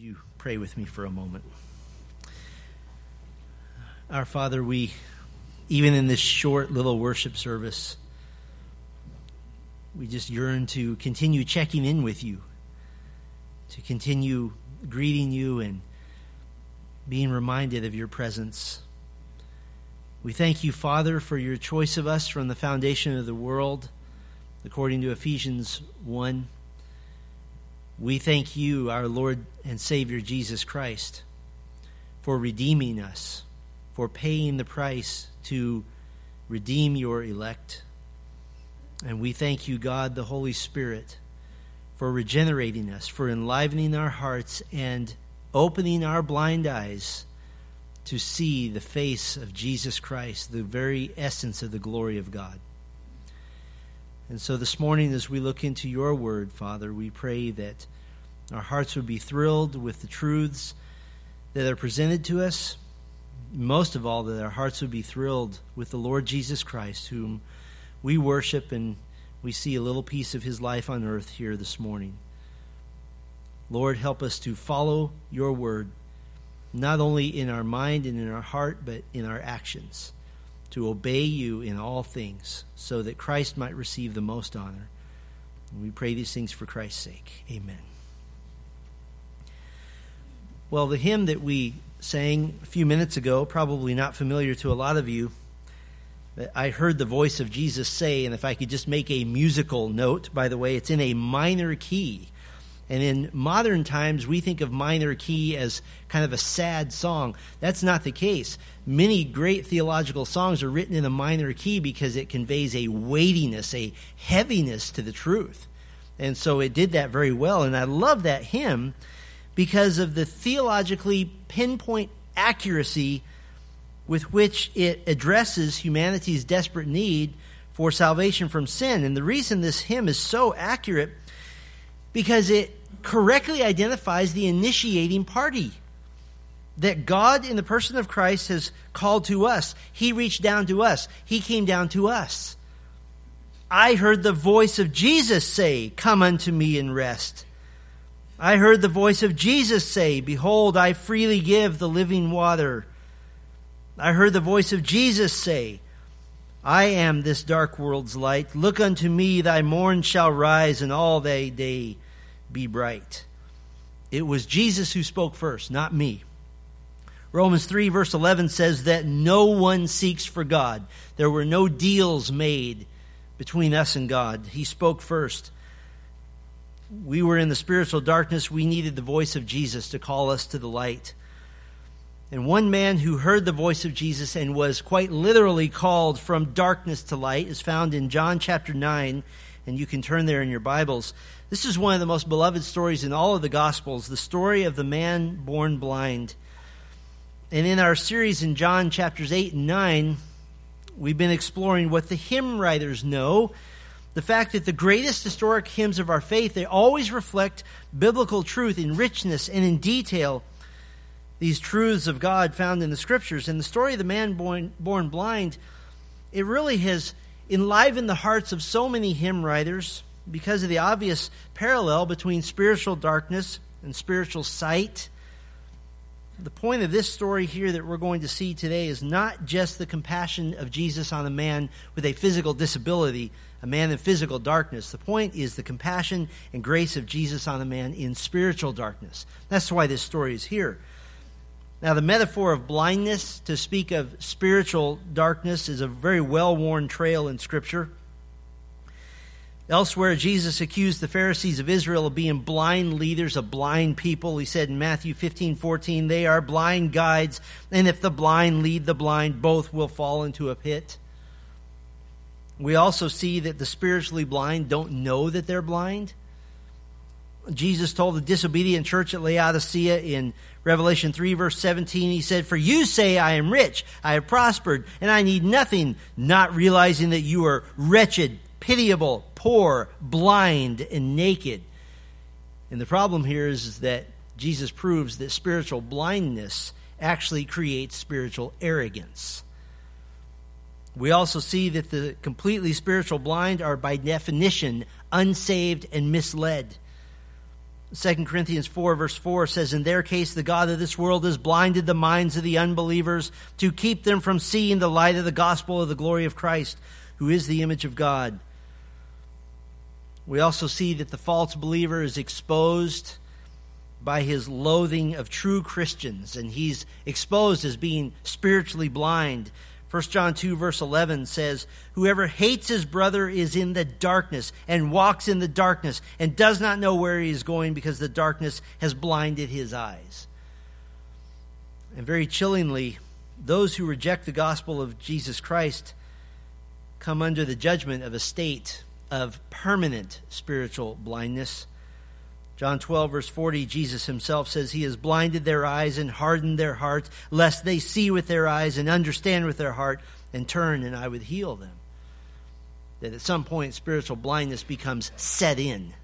you pray with me for a moment? Our Father, we, even in this short little worship service, we just yearn to continue checking in with you, to continue greeting you and being reminded of your presence. We thank you, Father, for your choice of us from the foundation of the world, according to Ephesians 1. We thank you, our Lord and Savior Jesus Christ, for redeeming us, for paying the price to redeem your elect. And we thank you, God, the Holy Spirit, for regenerating us, for enlivening our hearts and opening our blind eyes to see the face of Jesus Christ, the very essence of the glory of God. And so this morning, as we look into your word, Father, we pray that our hearts would be thrilled with the truths that are presented to us. Most of all, that our hearts would be thrilled with the Lord Jesus Christ, whom we worship and we see a little piece of his life on earth here this morning. Lord, help us to follow your word, not only in our mind and in our heart, but in our actions to obey you in all things, so that Christ might receive the most honor. And we pray these things for Christ's sake. Amen. Well, the hymn that we sang a few minutes ago, probably not familiar to a lot of you—that I heard the voice of Jesus say, and if I could just make a musical note, by the way, it's in a minor key. And in modern times, we think of minor key as kind of a sad song. That's not the case. Many great theological songs are written in a minor key because it conveys a weightiness, a heaviness to the truth. And so it did that very well. And I love that hymn because of the theologically pinpoint accuracy with which it addresses humanity's desperate need for salvation from sin. And the reason this hymn is so accurate because it correctly identifies the initiating party that God, in the person of Christ, has called to us. He reached down to us, He came down to us. I heard the voice of Jesus say, Come unto me and rest. I heard the voice of Jesus say, Behold, I freely give the living water. I heard the voice of Jesus say, I am this dark world's light. Look unto me, thy morn shall rise, and all thy day be bright. It was Jesus who spoke first, not me. Romans 3, verse 11 says that no one seeks for God. There were no deals made between us and God. He spoke first. We were in the spiritual darkness. We needed the voice of Jesus to call us to the light. And one man who heard the voice of Jesus and was quite literally called from darkness to light is found in John chapter 9, and you can turn there in your Bibles. This is one of the most beloved stories in all of the Gospels, the story of the man born blind. And in our series in John chapters 8 and 9, we've been exploring what the hymn writers know. The fact that the greatest historic hymns of our faith, they always reflect biblical truth in richness and in detail. These truths of God found in the scriptures. And the story of the man born, born blind, it really has enlivened the hearts of so many hymn writers because of the obvious parallel between spiritual darkness and spiritual sight. The point of this story here that we're going to see today is not just the compassion of Jesus on a man with a physical disability, a man in physical darkness. The point is the compassion and grace of Jesus on a man in spiritual darkness. That's why this story is here. Now, the metaphor of blindness to speak of spiritual darkness is a very well worn trail in Scripture. Elsewhere, Jesus accused the Pharisees of Israel of being blind leaders, of blind people. He said in Matthew 15, 14, they are blind guides, and if the blind lead the blind, both will fall into a pit. We also see that the spiritually blind don't know that they're blind. Jesus told the disobedient church at Laodicea in Revelation 3, verse 17, he said, For you say, I am rich, I have prospered, and I need nothing, not realizing that you are wretched, pitiable, poor, blind, and naked. And the problem here is that Jesus proves that spiritual blindness actually creates spiritual arrogance. We also see that the completely spiritual blind are, by definition, unsaved and misled. 2 Corinthians 4, verse 4 says, In their case, the God of this world has blinded the minds of the unbelievers to keep them from seeing the light of the gospel of the glory of Christ, who is the image of God. We also see that the false believer is exposed by his loathing of true Christians, and he's exposed as being spiritually blind. 1 John 2, verse 11 says, Whoever hates his brother is in the darkness and walks in the darkness and does not know where he is going because the darkness has blinded his eyes. And very chillingly, those who reject the gospel of Jesus Christ come under the judgment of a state of permanent spiritual blindness. John 12, verse 40, Jesus himself says, He has blinded their eyes and hardened their hearts, lest they see with their eyes and understand with their heart and turn, and I would heal them. That at some point, spiritual blindness becomes set in.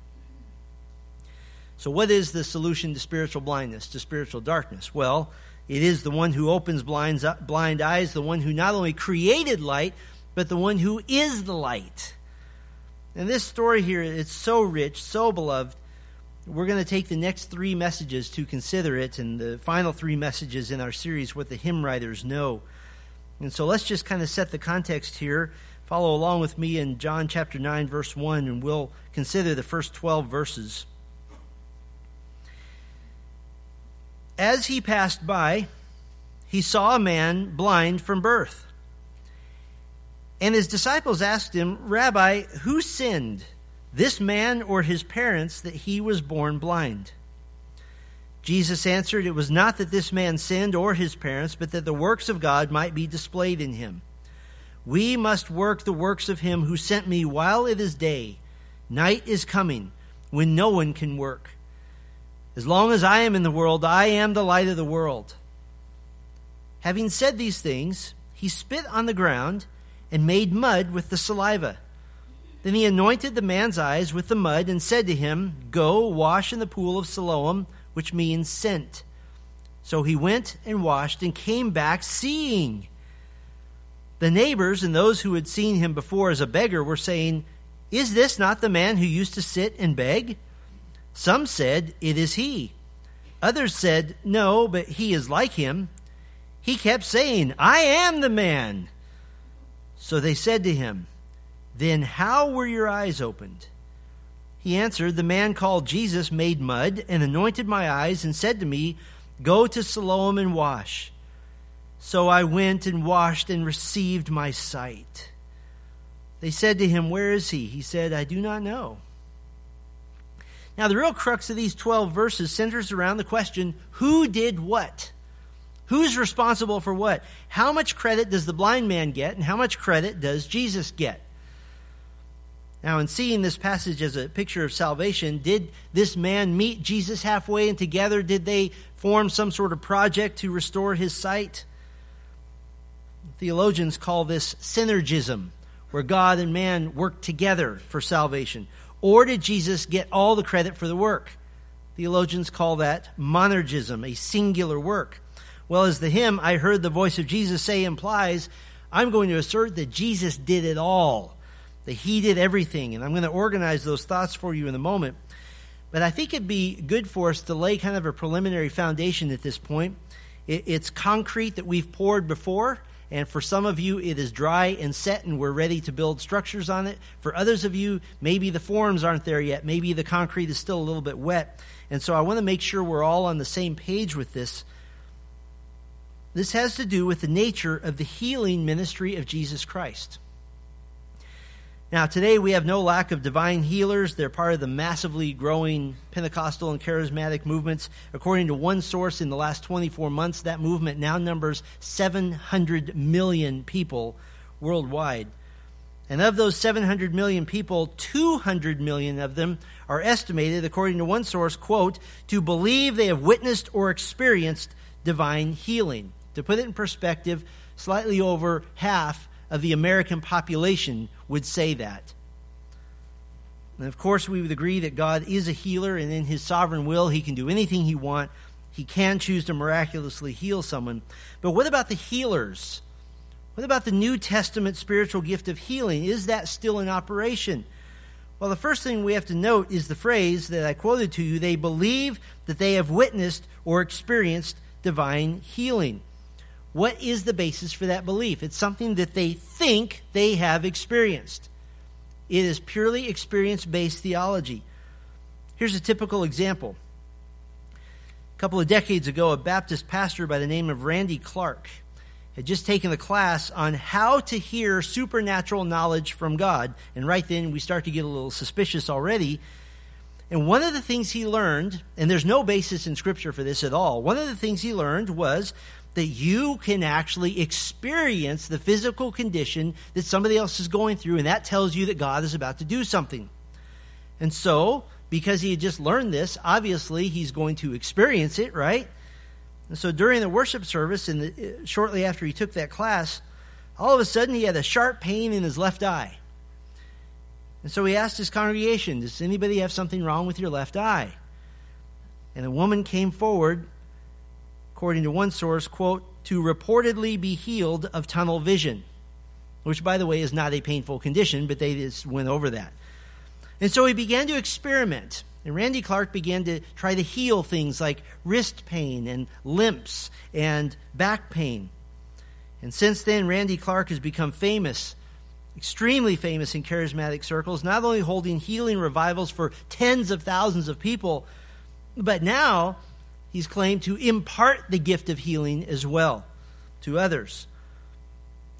So, what is the solution to spiritual blindness, to spiritual darkness? Well, it is the one who opens blind, eyes, the one who not only created light, but the one who is the light. And this story here, it's so rich, so beloved we're going to take the next three messages to consider it, and the final three messages in our series, What the Hymn Writers Know. And so let's just kind of set the context here. Follow along with me in John chapter 9, verse 1, and we'll consider the first 12 verses. As he passed by, he saw a man blind from birth. And his disciples asked him, Rabbi, who sinned? this man or his parents, that he was born blind? Jesus answered, It was not that this man sinned or his parents, but that the works of God might be displayed in him. We must work the works of him who sent me while it is day. Night is coming when no one can work. As long as I am in the world, I am the light of the world. Having said these things, he spit on the ground and made mud with the saliva. Then he anointed the man's eyes with the mud and said to him, Go wash in the pool of Siloam, which means sent. So he went and washed and came back seeing. The neighbors and those who had seen him before as a beggar were saying, Is this not the man who used to sit and beg? Some said, It is he. Others said, No, but he is like him. He kept saying, I am the man. So they said to him, then how were your eyes opened? He answered, The man called Jesus made mud and anointed my eyes and said to me, Go to Siloam and wash. So I went and washed and received my sight. They said to him, Where is he? He said, I do not know. Now, the real crux of these 12 verses centers around the question who did what? Who's responsible for what? How much credit does the blind man get, and how much credit does Jesus get? Now, in seeing this passage as a picture of salvation, did this man meet Jesus halfway and together did they form some sort of project to restore his sight? Theologians call this synergism, where God and man work together for salvation. Or did Jesus get all the credit for the work? Theologians call that monergism, a singular work. Well, as the hymn I heard the voice of Jesus say implies, I'm going to assert that Jesus did it all that he did everything. And I'm going to organize those thoughts for you in a moment. But I think it'd be good for us to lay kind of a preliminary foundation at this point. it's concrete that we've poured before. And for some of you, it is dry and set, and we're ready to build structures on it. For others of you, maybe the forms aren't there yet. Maybe the concrete is still a little bit wet. And so I want to make sure we're all on the same page with this. This has to do with the nature of the healing ministry of Jesus Christ. Now, today we have no lack of divine healers. They're part of the massively growing Pentecostal and charismatic movements. According to one source, in the last 24 months, that movement now numbers 700 million people worldwide. And of those 700 million people, 200 million of them are estimated, according to one source, quote, to believe they have witnessed or experienced divine healing. To put it in perspective, slightly over half of the American population would say that. And of course, we would agree that God is a healer, and in His sovereign will, He can do anything He wants. He can choose to miraculously heal someone. But what about the healers? What about the New Testament spiritual gift of healing? Is that still in operation? Well, the first thing we have to note is the phrase that I quoted to you they believe that they have witnessed or experienced divine healing. What is the basis for that belief? It's something that they think they have experienced. It is purely experience based theology. Here's a typical example. A couple of decades ago, a Baptist pastor by the name of Randy Clark had just taken a class on how to hear supernatural knowledge from God. And right then, we start to get a little suspicious already. And one of the things he learned, and there's no basis in Scripture for this at all, one of the things he learned was that you can actually experience the physical condition that somebody else is going through, and that tells you that God is about to do something. And so, because he had just learned this, obviously he's going to experience it, right? And so during the worship service, and shortly after he took that class, all of a sudden he had a sharp pain in his left eye. And so he asked his congregation, Does anybody have something wrong with your left eye? And a woman came forward, according to one source, quote, to reportedly be healed of tunnel vision, which, by the way, is not a painful condition, but they just went over that. And so he began to experiment. And Randy Clark began to try to heal things like wrist pain and limps and back pain. And since then, Randy Clark has become famous, extremely famous in charismatic circles, not only holding healing revivals for tens of thousands of people, but now he's claimed to impart the gift of healing as well to others.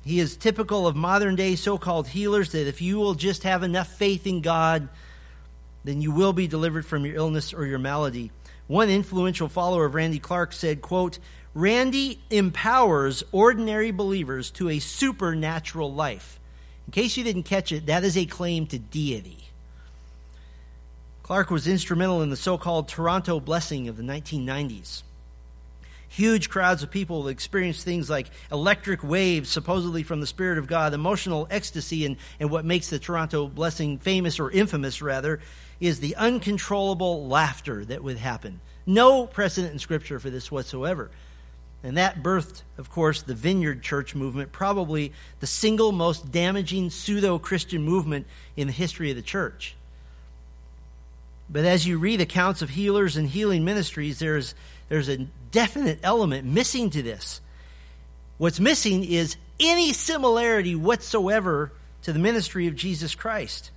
He is typical of modern day so called healers that if you will just have enough faith in God, then you will be delivered from your illness or your malady. One influential follower of Randy Clark said, quote, Randy empowers ordinary believers to a supernatural life. In case you didn't catch it, that is a claim to deity. Clark was instrumental in the so called Toronto blessing of the 1990s. Huge crowds of people experienced things like electric waves, supposedly from the Spirit of God, emotional ecstasy, and, and what makes the Toronto blessing famous or infamous, rather, is the uncontrollable laughter that would happen. No precedent in Scripture for this whatsoever. And that birthed, of course, the Vineyard Church movement, probably the single most damaging pseudo Christian movement in the history of the church. But as you read accounts of healers and healing ministries, there's, there's a definite element missing to this. What's missing is any similarity whatsoever to the ministry of Jesus Christ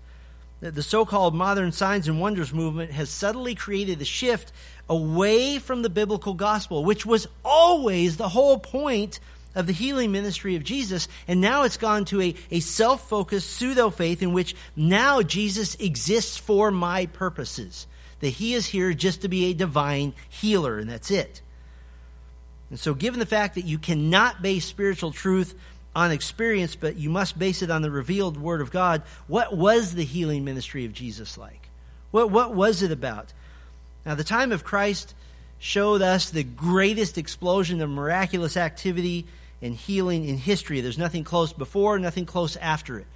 the so called modern signs and wonders movement has subtly created a shift away from the biblical gospel, which was always the whole point of the healing ministry of Jesus. And now it's gone to a, a self focused pseudo faith in which now Jesus exists for my purposes. That he is here just to be a divine healer, and that's it. And so, given the fact that you cannot base spiritual truth on experience, but you must base it on the revealed Word of God. What was the healing ministry of Jesus like? What, what was it about? Now, the time of Christ showed us the greatest explosion of miraculous activity and healing in history. There's nothing close before, nothing close after it.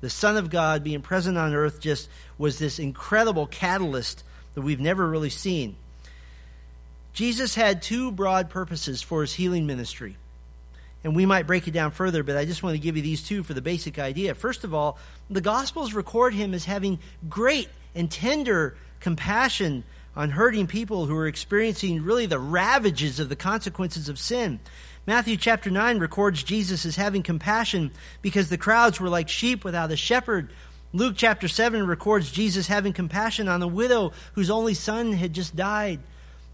The Son of God being present on earth just was this incredible catalyst that we've never really seen. Jesus had two broad purposes for his healing ministry and we might break it down further, but I just want to give you these two for the basic idea. First of all, the Gospels record him as having great and tender compassion on hurting people who are experiencing really the ravages of the consequences of sin. Matthew chapter 9 records Jesus as having compassion because the crowds were like sheep without a shepherd. Luke chapter 7 records Jesus having compassion on the widow whose only son had just died.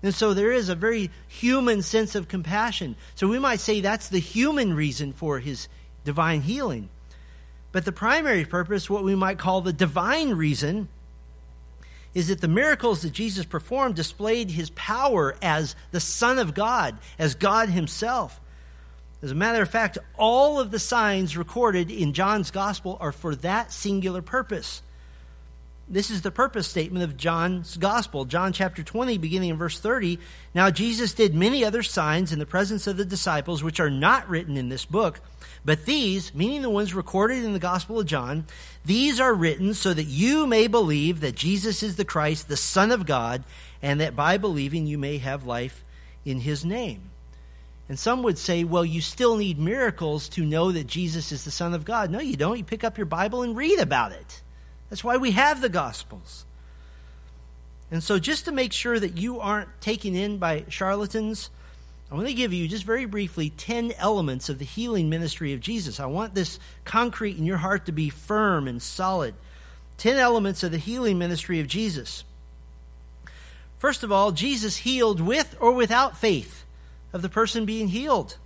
And so there is a very human sense of compassion. So we might say that's the human reason for his divine healing. But the primary purpose, what we might call the divine reason, is that the miracles that Jesus performed displayed his power as the Son of God, as God himself. As a matter of fact, all of the signs recorded in John's gospel are for that singular purpose. This is the purpose statement of John's gospel. John chapter 20, beginning in verse 30. Now Jesus did many other signs in the presence of the disciples, which are not written in this book. But these, meaning the ones recorded in the gospel of John, these are written so that you may believe that Jesus is the Christ, the Son of God, and that by believing you may have life in his name. And some would say, well, you still need miracles to know that Jesus is the Son of God. No, you don't. You pick up your Bible and read about it. That's why we have the Gospels. And so, just to make sure that you aren't taken in by charlatans, I'm going to give you, just very briefly, 10 elements of the healing ministry of Jesus. I want this concrete in your heart to be firm and solid. 10 elements of the healing ministry of Jesus. First of all, Jesus healed with or without faith of the person being healed.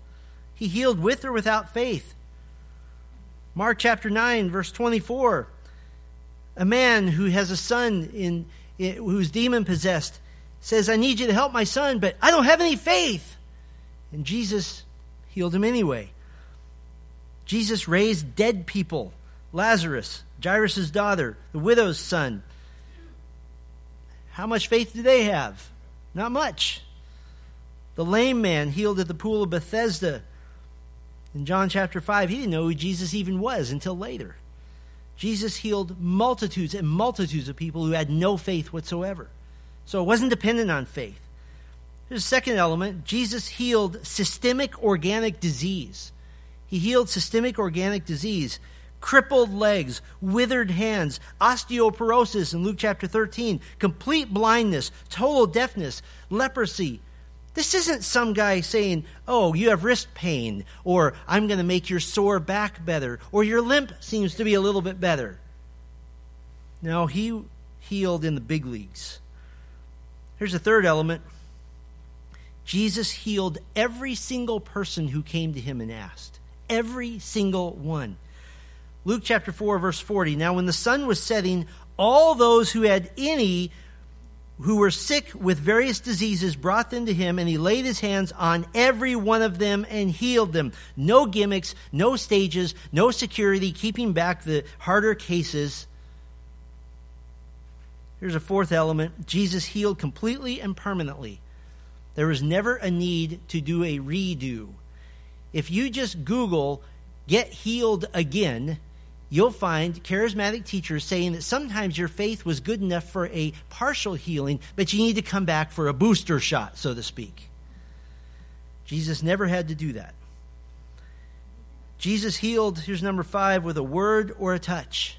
He healed with or without faith. Mark chapter 9, verse 24. A man who has a son in, in who's demon possessed says, I need you to help my son, but I don't have any faith. And Jesus healed him anyway. Jesus raised dead people Lazarus, Jairus' daughter, the widow's son. How much faith do they have? Not much. The lame man healed at the pool of Bethesda in John chapter 5, he didn't know who Jesus even was until later. Jesus healed multitudes and multitudes of people who had no faith whatsoever. So it wasn't dependent on faith. There's a second element. Jesus healed systemic organic disease. He healed systemic organic disease, crippled legs, withered hands, osteoporosis in Luke chapter 13, complete blindness, total deafness, leprosy, this isn't some guy saying, oh, you have wrist pain, or I'm going to make your sore back better, or your limp seems to be a little bit better. No, he healed in the big leagues. Here's a third element Jesus healed every single person who came to him and asked. Every single one. Luke chapter 4, verse 40. Now, when the sun was setting, all those who had any who were sick with various diseases brought them to him, and he laid his hands on every one of them and healed them. No gimmicks, no stages, no security, keeping back the harder cases. Here's a fourth element Jesus healed completely and permanently. There was never a need to do a redo. If you just Google, get healed again, you'll find charismatic teachers saying that sometimes your faith was good enough for a partial healing, but you need to come back for a booster shot, so to speak. Jesus never had to do that. Jesus healed, here's number five, with a word or a touch.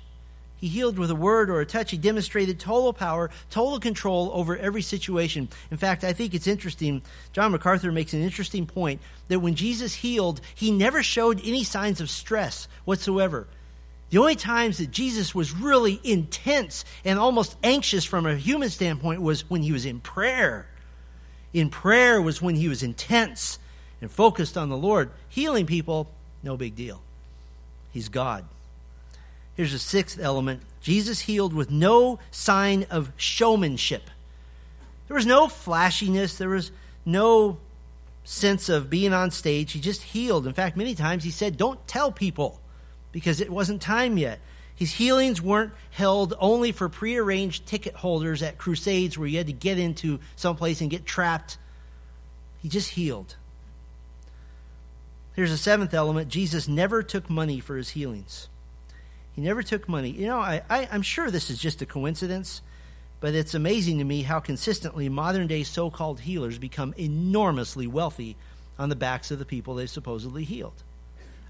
He healed with a word or a touch. He demonstrated total power, total control over every situation. In fact, I think it's interesting. John MacArthur makes an interesting point that when Jesus healed, he never showed any signs of stress whatsoever. The only times that Jesus was really intense and almost anxious from a human standpoint was when he was in prayer. In prayer was when he was intense and focused on the Lord. Healing people, no big deal. He's God. Here's the sixth element Jesus healed with no sign of showmanship. There was no flashiness, there was no sense of being on stage. He just healed. In fact, many times he said, Don't tell people because it wasn't time yet. His healings weren't held only for prearranged ticket holders at crusades where you had to get into someplace and get trapped. He just healed. Here's a seventh element Jesus never took money for his healings. He never took money. You know, I, I, I'm sure this is just a coincidence, but it's amazing to me how consistently modern day so called healers become enormously wealthy on the backs of the people they supposedly healed.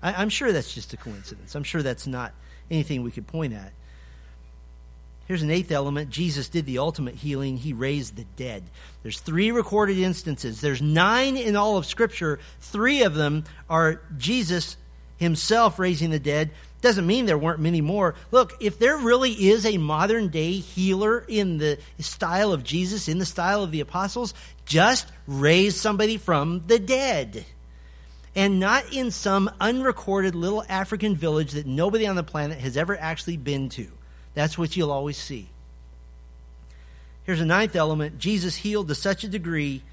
I, am sure that's just a coincidence. I'm sure that's not anything we could point at. Here's an eighth element. Jesus did the ultimate healing. He raised the dead. There's three recorded instances. There's nine in all of Scripture. Three of them are Jesus himself raising the dead. Doesn't mean there weren't many more. Look, if there really is a modern day healer in the style of Jesus, in the style of the apostles, just raise somebody from the dead and not in some unrecorded little African village that nobody on the planet has ever actually been to. That's what you'll always see. Here's a ninth element Jesus healed to such a degree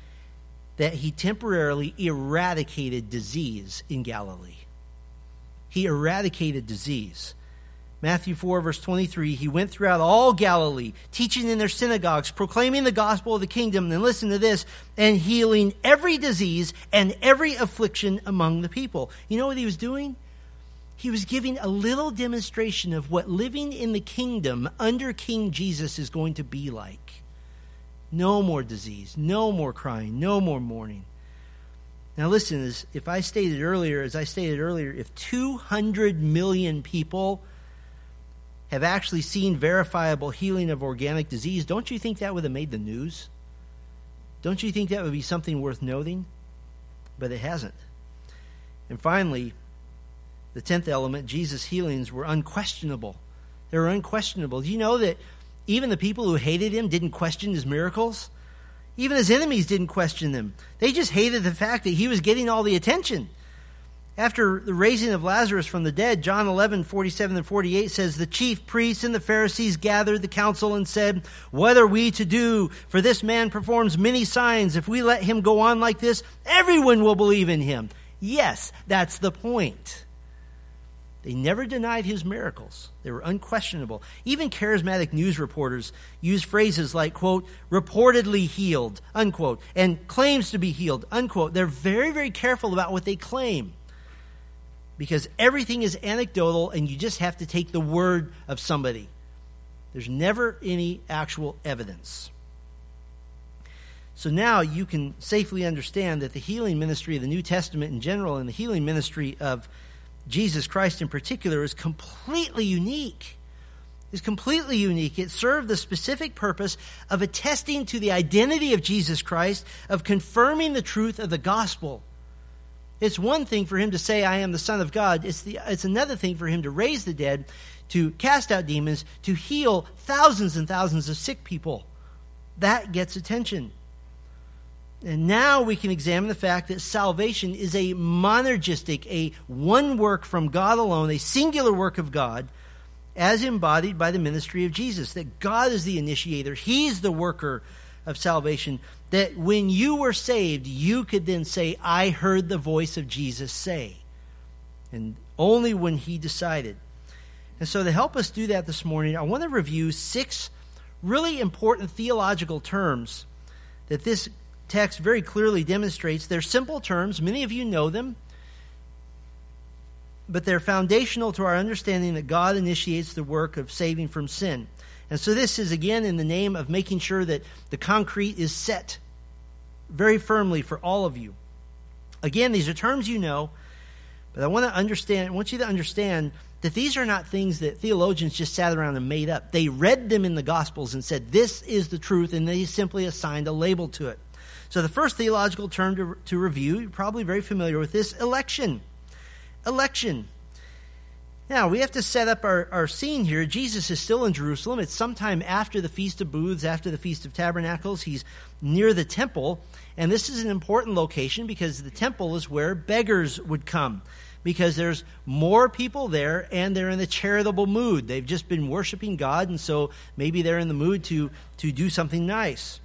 that he temporarily eradicated disease in Galilee. He eradicated disease. Matthew 4, verse 23, he went throughout all Galilee, teaching in their synagogues, proclaiming the gospel of the kingdom, and listen to this, and healing every disease and every affliction among the people. You know what he was doing? He was giving a little demonstration of what living in the kingdom under King Jesus is going to be like. No more disease, no more crying, no more mourning. Now, listen, as if I stated earlier, as I stated earlier, if 200 million people have actually seen verifiable healing of organic disease, don't you think that would have made the news? Don't you think that would be something worth noting? But it hasn't. And finally, the tenth element, Jesus' healings were unquestionable. They were unquestionable. Do you know that even the people who hated him didn't question his miracles? Even his enemies didn't question them. They just hated the fact that he was getting all the attention. After the raising of Lazarus from the dead, John 11, 47 and 48 says, The chief priests and the Pharisees gathered the council and said, What are we to do? For this man performs many signs. If we let him go on like this, everyone will believe in him. Yes, that's the point. They never denied his miracles. They were unquestionable. Even charismatic news reporters use phrases like, quote, reportedly healed, unquote, and claims to be healed, unquote. They're very, very careful about what they claim because everything is anecdotal and you just have to take the word of somebody. There's never any actual evidence. So now you can safely understand that the healing ministry of the New Testament in general and the healing ministry of Jesus Christ in particular is completely unique. Is completely unique. It served the specific purpose of attesting to the identity of Jesus Christ, of confirming the truth of the gospel. It's one thing for him to say, I am the Son of God. It's, the, it's another thing for him to raise the dead, to cast out demons, to heal thousands and thousands of sick people. That gets attention. And now we can examine the fact that salvation is a monergistic, a one work from God alone, a singular work of God, as embodied by the ministry of Jesus. That God is the initiator, He's the worker of salvation. That when you were saved, you could then say, I heard the voice of Jesus say. And only when He decided. And so, to help us do that this morning, I want to review six really important theological terms that this text very clearly demonstrates. They're simple terms, many of you know them, but they're foundational to our understanding that God initiates the work of saving from sin. And so this is again in the name of making sure that the concrete is set very firmly for all of you. Again, these are terms you know, but I want to understand, I want you to understand that these are not things that theologians just sat around and made up. They read them in the Gospels and said, This is the truth, and they simply assigned a label to it. So, the first theological term to, to review, you're probably very familiar with this election. Election. Now, we have to set up our, our scene here. Jesus is still in Jerusalem. It's sometime after the Feast of Booths, after the Feast of Tabernacles. He's near the temple. And this is an important location because the temple is where beggars would come. Because there's more people there and they're in a charitable mood. They've just been worshiping God, and so maybe they're in the mood to, to do something nice.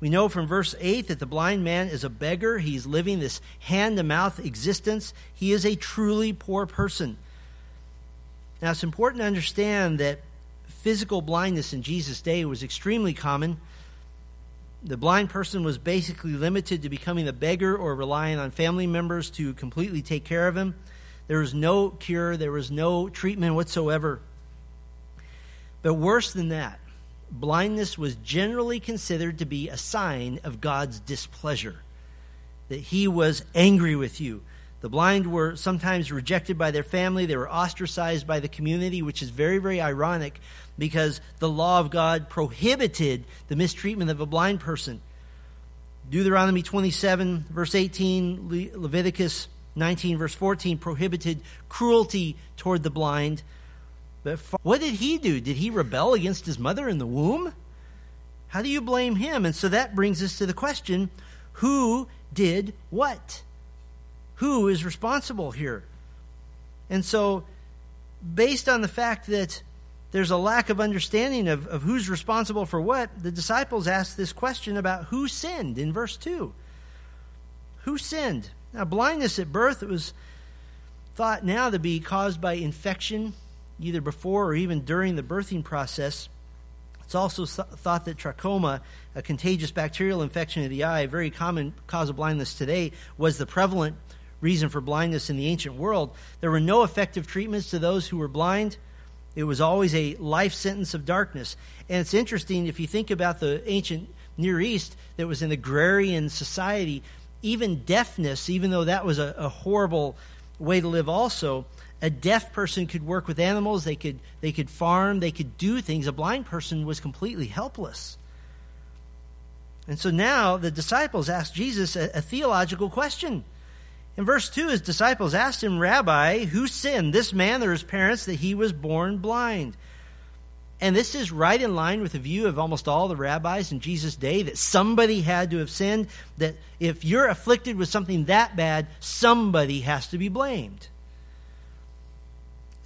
We know from verse 8 that the blind man is a beggar. He's living this hand to mouth existence. He is a truly poor person. Now, it's important to understand that physical blindness in Jesus' day was extremely common. The blind person was basically limited to becoming a beggar or relying on family members to completely take care of him. There was no cure, there was no treatment whatsoever. But worse than that, blindness was generally considered to be a sign of God's displeasure, that He was angry with you, the blind were sometimes rejected by their family. They were ostracized by the community, which is very, very ironic because the law of God prohibited the mistreatment of a blind person. Deuteronomy 27, verse 18, Leviticus 19, verse 14, prohibited cruelty toward the blind. What did he do? Did he rebel against his mother in the womb? How do you blame him? And so that brings us to the question who did what? who is responsible here. And so, based on the fact that there's a lack of understanding of, of who's responsible for what, the disciples asked this question about who sinned in verse 2. Who sinned? Now, blindness at birth, it was thought now to be caused by infection, either before or even during the birthing process. It's also thought that trachoma, a contagious bacterial infection of the eye, a very common cause of blindness today, was the prevalent reason for blindness in the ancient world. There were no effective treatments to those who were blind. It was always a life sentence of darkness. And it's interesting if you think about the ancient Near East that was an agrarian society, even deafness, even though that was a, a horrible way to live also, a deaf person could work with animals, they could, they could farm, they could do things. A blind person was completely helpless. And so now the disciples ask Jesus a, a theological question. In verse 2, his disciples asked him, Rabbi, who sinned, this man or his parents, that he was born blind? And this is right in line with the view of almost all the rabbis in Jesus' day that somebody had to have sinned, that if you're afflicted with something that bad, somebody has to be blamed.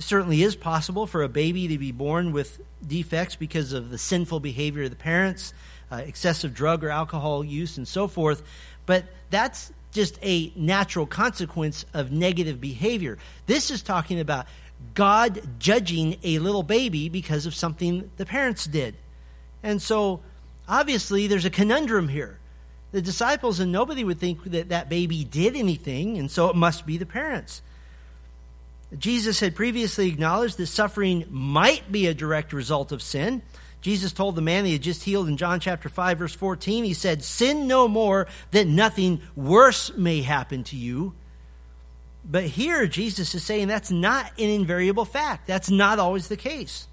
Certainly is possible for a baby to be born with defects because of the sinful behavior of the parents, uh, excessive drug or alcohol use, and so forth. But that's just a natural consequence of negative behavior. This is talking about God judging a little baby because of something the parents did. And so, obviously, there's a conundrum here. The disciples and nobody would think that that baby did anything, and so it must be the parents. Jesus had previously acknowledged that suffering might be a direct result of sin. Jesus told the man he had just healed in John chapter 5 verse 14, he said, "Sin no more that nothing worse may happen to you." But here, Jesus is saying that's not an invariable fact. That's not always the case.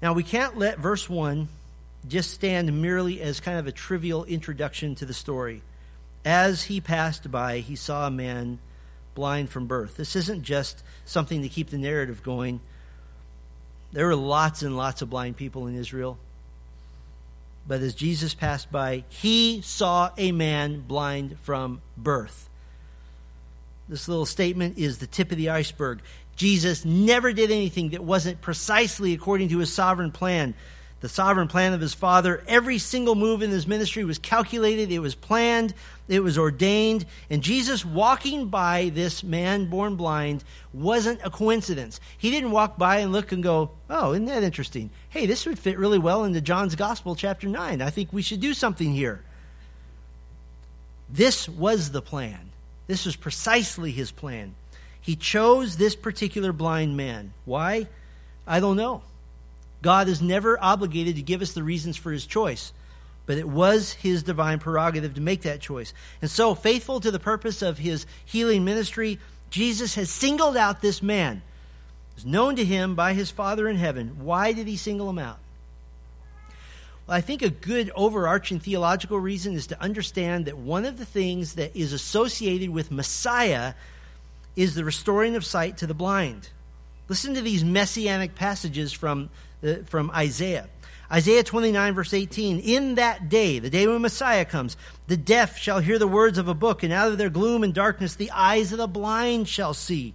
Now, we can't let verse 1 just stand merely as kind of a trivial introduction to the story. As he passed by, he saw a man blind from birth. This isn't just something to keep the narrative going. There were lots and lots of blind people in Israel. But as Jesus passed by, he saw a man blind from birth. This little statement is the tip of the iceberg. Jesus never did anything that wasn't precisely according to his sovereign plan. The sovereign plan of his Father, every single move in his ministry was calculated, it was planned, it was ordained. And Jesus walking by this man born blind wasn't a coincidence. He didn't walk by and look and go, Oh, isn't that interesting? Hey, this would fit really well into John's Gospel, chapter 9. I think we should do something here. This was the plan. This was precisely his plan. He chose this particular blind man. Why? I don't know. God is never obligated to give us the reasons for his choice, but it was his divine prerogative to make that choice. And so, faithful to the purpose of his healing ministry, Jesus has singled out this man. It's known to him by his Father in heaven. Why did he single him out? Well, I think a good overarching theological reason is to understand that one of the things that is associated with Messiah is the restoring of sight to the blind. Listen to these messianic passages from, Uh, from Isaiah. Isaiah 29, verse 18. In that day, the day when Messiah comes, the deaf shall hear the words of a book, and out of their gloom and darkness the eyes of the blind shall see.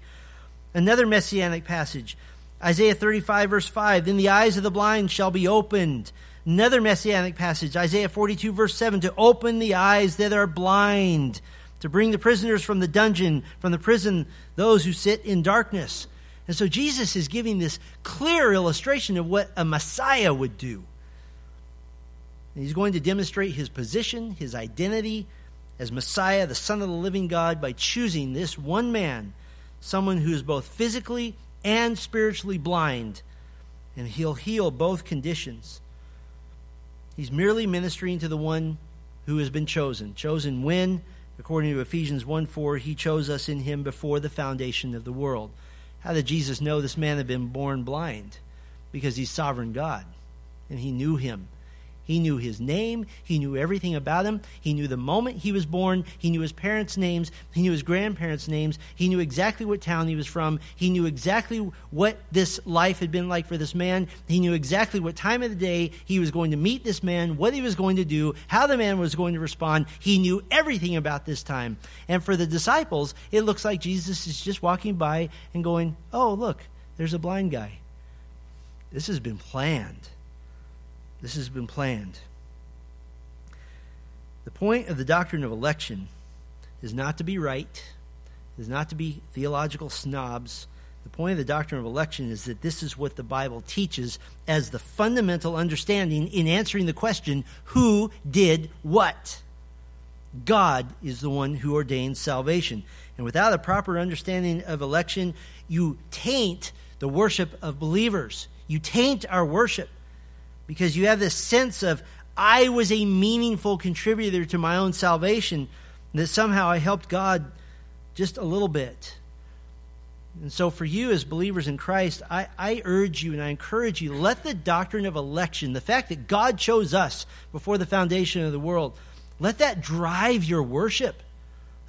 Another messianic passage, Isaiah 35, verse 5. Then the eyes of the blind shall be opened Another messianic passage, Isaiah 42, verse 7, to open the eyes that are blind, to bring the prisoners from the dungeon, from the prison, those who sit in darkness. And so Jesus is giving this clear illustration of what a Messiah would do. And he's going to demonstrate his position, his identity as Messiah, the Son of the living God, by choosing this one man, someone who is both physically and spiritually blind. And he'll heal both conditions. He's merely ministering to the one who has been chosen. Chosen when, according to Ephesians 1 4, he chose us in him before the foundation of the world. How did Jesus know this man had been born blind? Because he's sovereign God, and he knew him he knew his name. He knew everything about him. He knew the moment he was born. He knew his parents' names. He knew his grandparents' names. He knew exactly what town he was from. He knew exactly what this life had been like for this man. He knew exactly what time of the day he was going to meet this man, what he was going to do, how the man was going to respond. He knew everything about this time. And for the disciples, it looks like Jesus is just walking by and going, Oh, look, there's a blind guy. This has been planned. This has been planned. The point of the doctrine of election is not to be right, is not to be theological snobs. The point of the doctrine of election is that this is what the Bible teaches as the fundamental understanding in answering the question who did what? God is the one who ordains salvation. And without a proper understanding of election, you taint the worship of believers. You taint our worship because you have this sense of, I was a meaningful contributor to my own salvation, that somehow I helped God just a little bit. And so, for you as believers in Christ, I, I, urge you and I encourage you let the doctrine of election, the fact that God chose us before the foundation of the world, let that drive your worship.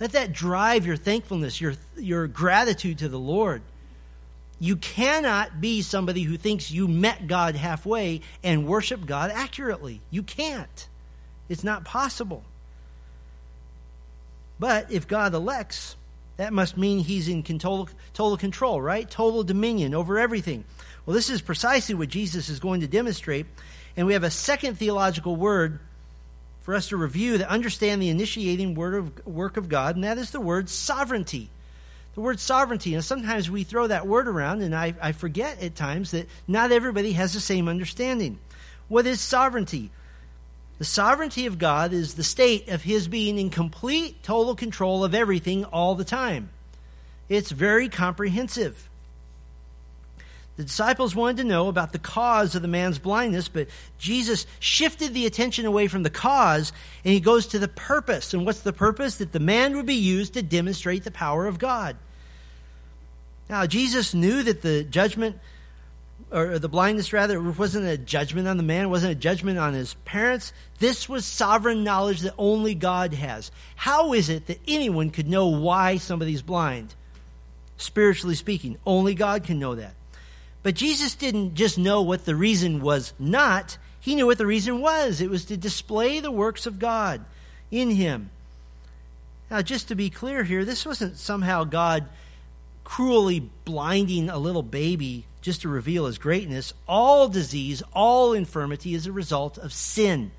Let that drive your thankfulness, your, your gratitude to the Lord. You cannot be somebody who thinks you met God halfway and worship God accurately. You can't. It's not possible. But if God elects, that must mean he's in total, total control, right? Total dominion over everything. Well, this is precisely what Jesus is going to demonstrate. And we have a second theological word for us to review to understand the initiating word of, work of God, and that is the word sovereignty. The word sovereignty. And sometimes we throw that word around, and I, I forget at times that not everybody has the same understanding. What is sovereignty? The sovereignty of God is the state of His being in complete, total control of everything all the time. It's very comprehensive. The disciples wanted to know about the cause of the man's blindness, but Jesus shifted the attention away from the cause and he goes to the purpose. And what's the purpose? That the man would be used to demonstrate the power of God. Now, Jesus knew that the judgment, or the blindness rather, wasn't a judgment on the man, wasn't a judgment on his parents. This was sovereign knowledge that only God has. How is it that anyone could know why somebody's blind? Spiritually speaking, only God can know that. But Jesus didn't just know what the reason was not, he knew what the reason was. It was to display the works of God in him. Now, just to be clear here, this wasn't somehow God cruelly blinding a little baby just to reveal his greatness. All disease, all infirmity is a result of sin,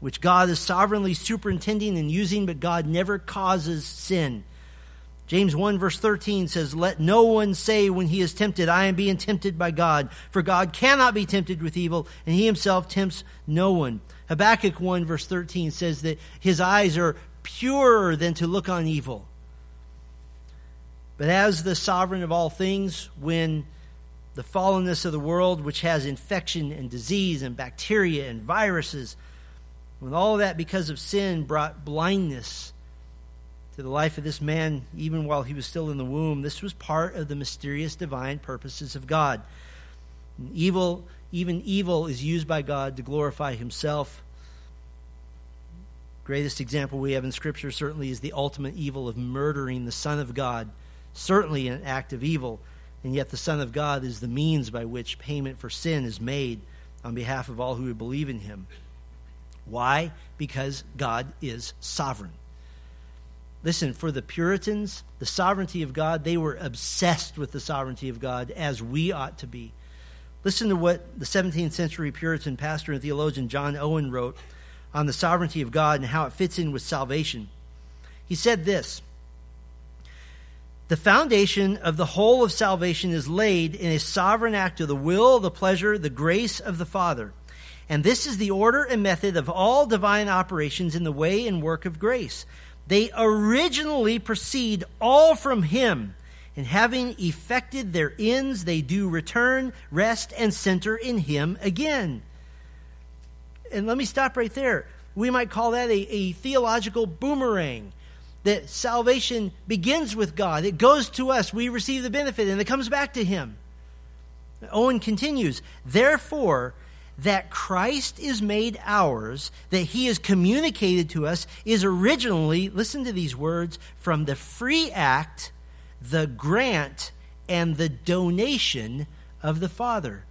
which God is sovereignly superintending and using, but God never causes sin. James 1 verse 13 says, Let no one say when he is tempted, I am being tempted by God. For God cannot be tempted with evil, and he himself tempts no one. Habakkuk 1 verse 13 says that his eyes are purer than to look on evil. But as the sovereign of all things, when the fallenness of the world, which has infection and disease and bacteria and viruses, when all that because of sin brought blindness to the life of this man, even while he was still in the womb, this was part of the mysterious divine purposes of God. Evil, even evil, is used by God to glorify himself. Greatest example we have in Scripture certainly is the ultimate evil of murdering the Son of God certainly an act of evil, and yet the Son of God is the means by which payment for sin is made on behalf of all who would believe in him. Why? Because God is sovereign. Listen, for the Puritans, the sovereignty of God, they were obsessed with the sovereignty of God as we ought to be. Listen to what the 17th century Puritan pastor and theologian John Owen wrote on the sovereignty of God and how it fits in with salvation. He said this the foundation of the whole of salvation is laid in a sovereign act of the will, the pleasure, the grace of the Father. And this is the order and method of all divine operations in the way and work of grace. They originally proceed all from Him, and having effected their ends, they do return, rest, and center in Him again. And let me stop right there. We might call that a, a theological boomerang that salvation begins with God. It goes to us. We receive the benefit and it comes back to Him. Owen continues, therefore, that Christ is made ours, that He is communicated to us, is originally, listen to these words, from the free act, the grant, and the donation of the Father.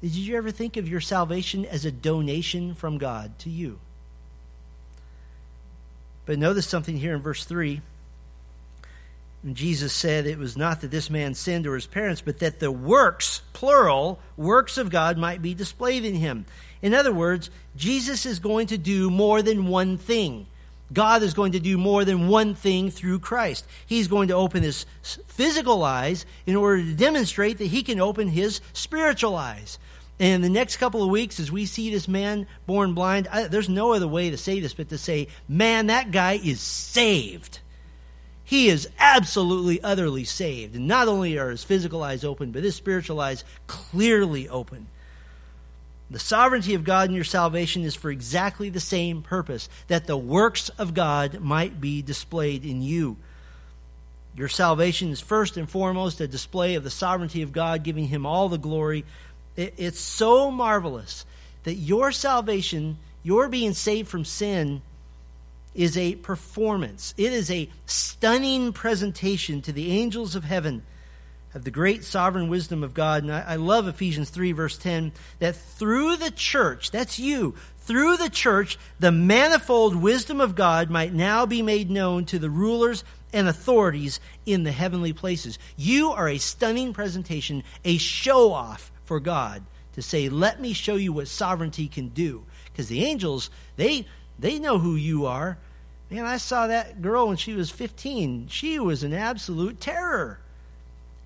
Did you ever think of your salvation as a donation from God to you? But notice something here in verse 3. And Jesus said it was not that this man sinned or his parents, but that the works, plural, works of God might be displayed in him. In other words, Jesus is going to do more than one thing. God is going to do more than one thing through Christ. He's going to open his physical eyes in order to demonstrate that he can open his spiritual eyes. And the next couple of weeks, as we see this man born blind, I, there's no other way to say this but to say, man, that guy is saved. He is absolutely, utterly saved. And not only are his physical eyes open, but his spiritual eyes clearly open. The sovereignty of God in your salvation is for exactly the same purpose that the works of God might be displayed in you. Your salvation is first and foremost a display of the sovereignty of God, giving him all the glory. It, it's so marvelous that your salvation, your being saved from sin, is a performance. It is a stunning presentation to the angels of heaven of the great sovereign wisdom of God. And I, I, love Ephesians 3, verse 10, that through the church, that's you, through the church, the manifold wisdom of God might now be made known to the rulers and authorities in the heavenly places. You are a stunning presentation, a show off for God to say, let me show you what sovereignty can do. Because the angels, they, they know who you are. Man, I saw that girl when she was 15. She was an absolute terror.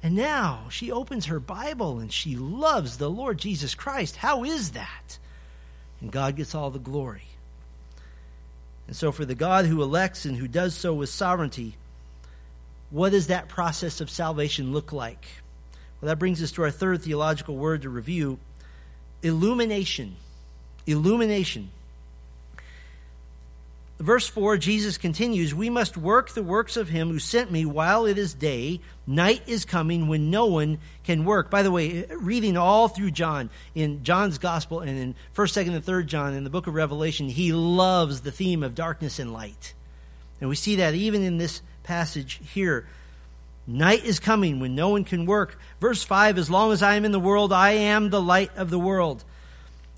And now she opens her Bible and she loves the Lord Jesus Christ. How is that? And God gets all the glory. And so, for the God who elects and who does so with sovereignty, what does that process of salvation look like? Well, that brings us to our third theological word to review illumination. Illumination. Verse 4, Jesus continues, We must work the works of him who sent me while it is day. Night is coming when no one can work. By the way, reading all through John, in John's gospel and in 1st, 2nd, and 3rd John, in the book of Revelation, he loves the theme of darkness and light. And we see that even in this passage here. Night is coming when no one can work. Verse 5 As long as I am in the world, I am the light of the world.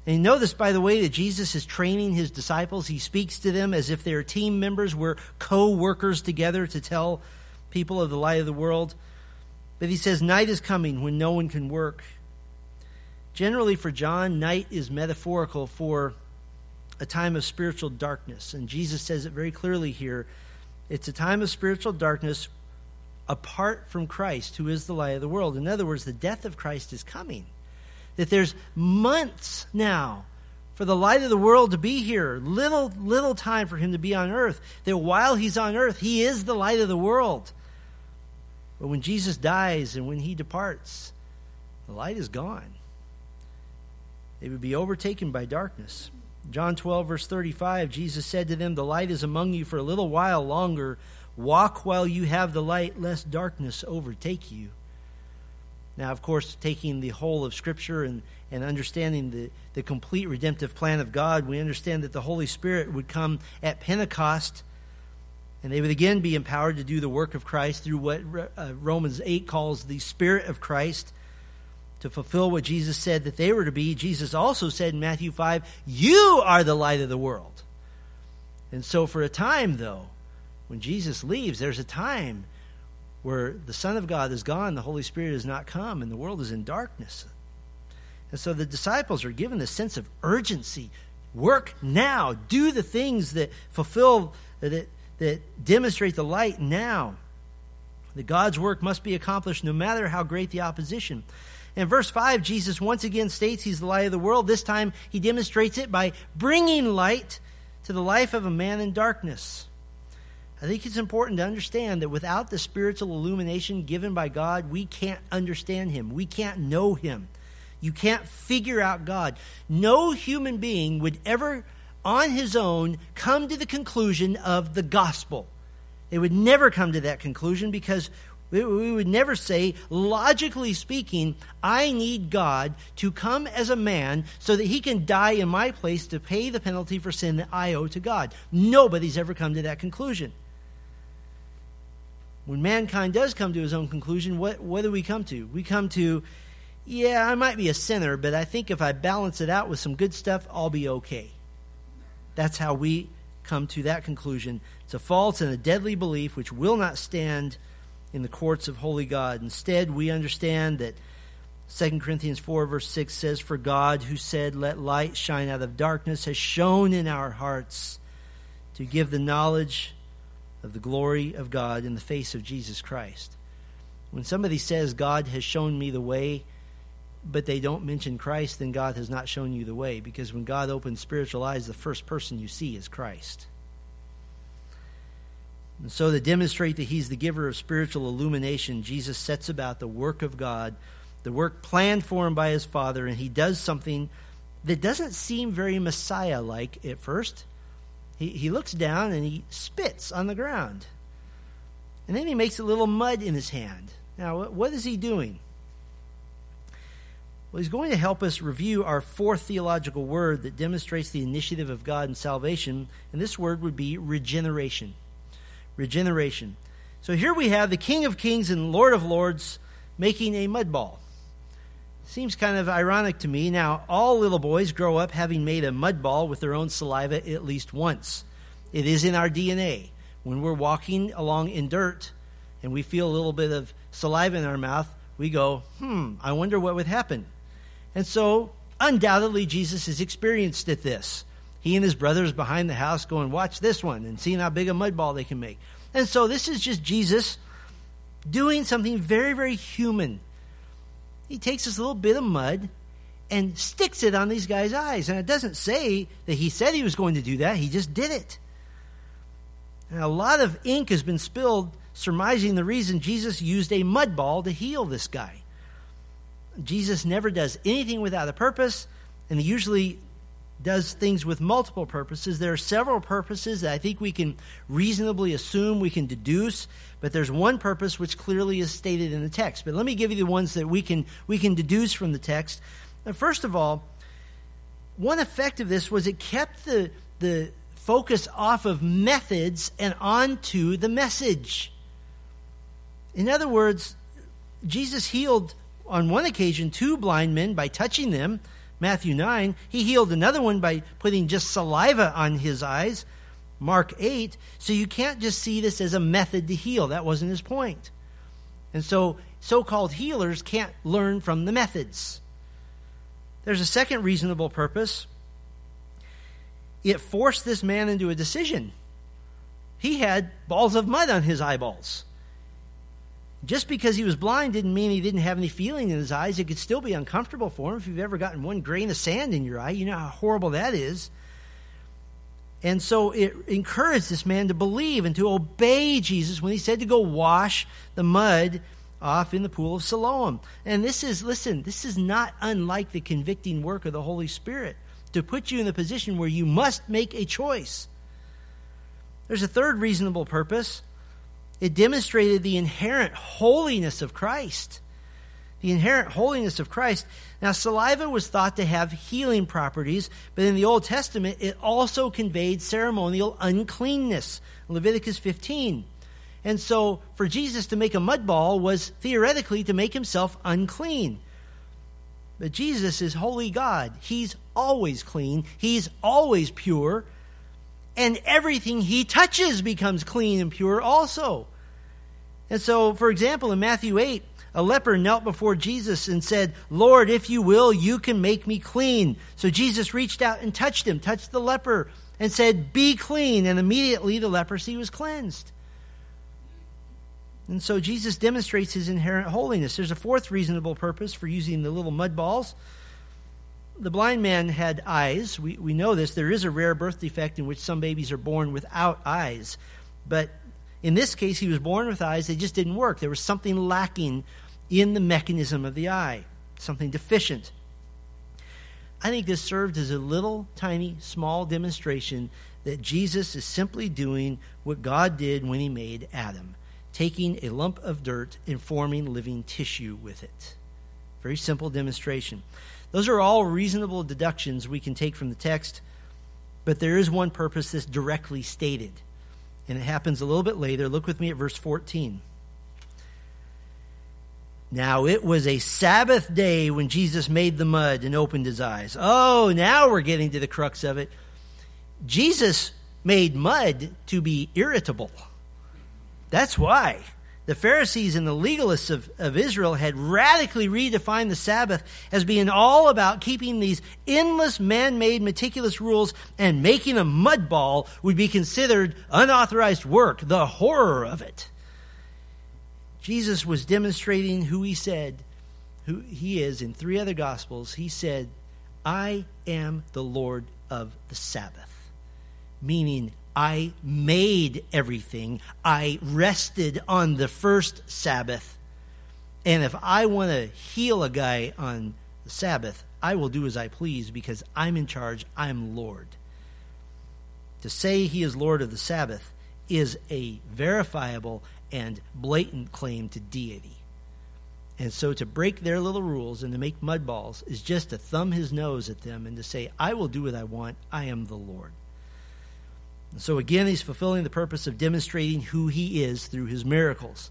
And you know this, by the way, that Jesus is training his disciples. He speaks to them as if they're team members. We're co workers together to tell people of the light of the world. But he says, Night is coming when no one can work. Generally, for John, night is metaphorical for a time of spiritual darkness. And Jesus says it very clearly here. It's a time of spiritual darkness apart from Christ, who is the light of the world. In other words, the death of Christ is coming that there's months now for the light of the world to be here, little, little time for him to be on earth. That while he's on earth, he is the light of the world. But when Jesus dies and when he departs, the light is gone. They would be overtaken by darkness. John 12, verse 35, Jesus said to them, The light is among you for a little while longer. Walk while you have the light, lest darkness overtake you. Now, of course, taking the whole of Scripture and, and understanding the, the complete redemptive plan of God, we understand that the Holy Spirit would come at Pentecost and they would again be empowered to do the work of Christ through what uh, Romans 8 calls the Spirit of Christ to fulfill what Jesus said that they were to be. Jesus also said in Matthew 5, You are the light of the world. And so, for a time, though, when Jesus leaves, there's a time where the Son of God is gone, the Holy Spirit has not come, and the world is in darkness. And so the disciples are given a sense of urgency. Work now. Do the things that fulfill, that, that demonstrate the light now. That God's work must be accomplished no matter how great the opposition. In verse 5, Jesus once again states he's the light of the world. This time he demonstrates it by bringing light to the life of a man in darkness. I think it's important to understand that without the spiritual illumination given by God, we can't understand Him. We can't know Him. You can't figure out God. No human being would ever, on his own, come to the conclusion of the gospel. They would never come to that conclusion because we would never say, logically speaking, I need God to come as a man so that he can die in my place to pay the penalty for sin that I owe to God. Nobody's ever come to that conclusion when mankind does come to his own conclusion, what, what do we come to? We come to, yeah, I might be a sinner, but I think if I balance it out with some good stuff, I'll be okay. That's how we come to that conclusion. It's a false and a deadly belief which will not stand in the courts of holy God. Instead, we understand that 2 Corinthians 4, verse 6 says, For God, who said, Let light shine out of darkness, has shone in our hearts to give the knowledge of the glory of God in the face of Jesus Christ. When somebody says, God has shown me the way, but they don't mention Christ, then God has not shown you the way. Because when God opens spiritual eyes, the first person you see is Christ. And so, to demonstrate that He's the giver of spiritual illumination, Jesus sets about the work of God, the work planned for Him by His Father, and He does something that doesn't seem very Messiah like at first. He, he looks down and he spits on the ground. And then he makes a little mud in his hand. Now, what is he doing? Well, he's going to help us review our fourth theological word that demonstrates the initiative of God in salvation, and this word would be regeneration. Regeneration. So here we have the King of Kings and Lord of Lords making a mud ball. Seems kind of ironic to me. Now, all little boys grow up having made a mud ball with their own saliva at least once. It is in our DNA. When we're walking along in dirt and we feel a little bit of saliva in our mouth, we go, hmm, I wonder what would happen. And so, undoubtedly, Jesus has experienced at this. He and his brothers behind the house going, watch this one, and seeing how big a mud ball they can make. And so, this is just Jesus doing something very, very human he takes this little bit of mud and sticks it on these guys' eyes. And it doesn't say that he said he was going to do that, he just did it. And a lot of ink has been spilled surmising the reason Jesus used a mud ball to heal this guy. Jesus never does anything without a purpose, and he usually does things with multiple purposes. There are several purposes that I think we can reasonably assume, we can deduce, but there's one purpose which clearly is stated in the text. But let me give you the ones that we can we can deduce from the text. first of all, one effect of this was it kept the the focus off of methods and onto the message. In other words, Jesus healed on one occasion two blind men by touching them Matthew 9. He healed another one by putting just saliva on his eyes. Mark 8. So you can't just see this as a method to heal. That wasn't his point. And so so called healers can't learn from the methods. There's a second reasonable purpose. It forced this man into a decision. He had balls of mud on his eyeballs. Just because he was blind didn't mean he didn't have any feeling in his eyes. It could still be uncomfortable for him. If you've ever gotten one grain of sand in your eye, you know how horrible that is. And so it encouraged this man to believe and to obey Jesus when he said to go wash the mud off in the pool of Siloam. And this is, listen, this is not unlike the convicting work of the Holy Spirit to put you in the position where you must make a choice. There's a third reasonable purpose it demonstrated the inherent holiness of Christ. The inherent holiness of Christ. Now, saliva was thought to have healing properties, but in the Old Testament, it also conveyed ceremonial uncleanness. Leviticus 15. And so, for Jesus to make a mud ball was theoretically to make himself unclean. But Jesus is holy God. He's always clean, He's always pure and everything he touches becomes clean and pure also. And so, for example, in Matthew 8, a leper knelt before Jesus and said, Lord, if you will, you can make me clean. So Jesus reached out and touched him, touched the leper, and said, Be clean. And immediately the leprosy was cleansed. And so Jesus demonstrates his inherent holiness. There's a fourth reasonable purpose for using the little mud balls the blind man had eyes. We, we know this. There is a rare birth defect in which some babies are born without eyes. But in this case, he was born with eyes. They just didn't work. There was something lacking in the mechanism of the eye, something deficient. I think this served as a little, tiny, small demonstration that Jesus is simply doing what God did when he made Adam, taking a lump of dirt and forming living tissue with it. Very simple demonstration. Those are all reasonable deductions we can take from the text, but there is one purpose that's directly stated. And it happens a little bit later. Look with me at verse 14. Now it was a Sabbath day when Jesus made the mud and opened his eyes. Oh, now we're getting to the crux of it. Jesus made mud to be irritable. That's why the Pharisees and the legalists of, of Israel had radically redefined the Sabbath as being all about keeping these endless man made meticulous rules and making a mud ball would be considered unauthorized work, the horror of it. Jesus was demonstrating who he said who he is in three other gospels. He said, I am the Lord of the Sabbath, meaning I made everything. I rested on the first Sabbath. And if I want to heal a guy on the Sabbath, I will do as I please because I'm in charge. I'm Lord. To say he is Lord of the Sabbath is a verifiable and blatant claim to deity. And so to break their little rules and to make mud balls is just to thumb his nose at them and to say, I will do what I want. I am the Lord. And so again, he's fulfilling the purpose of demonstrating who he is through his miracles.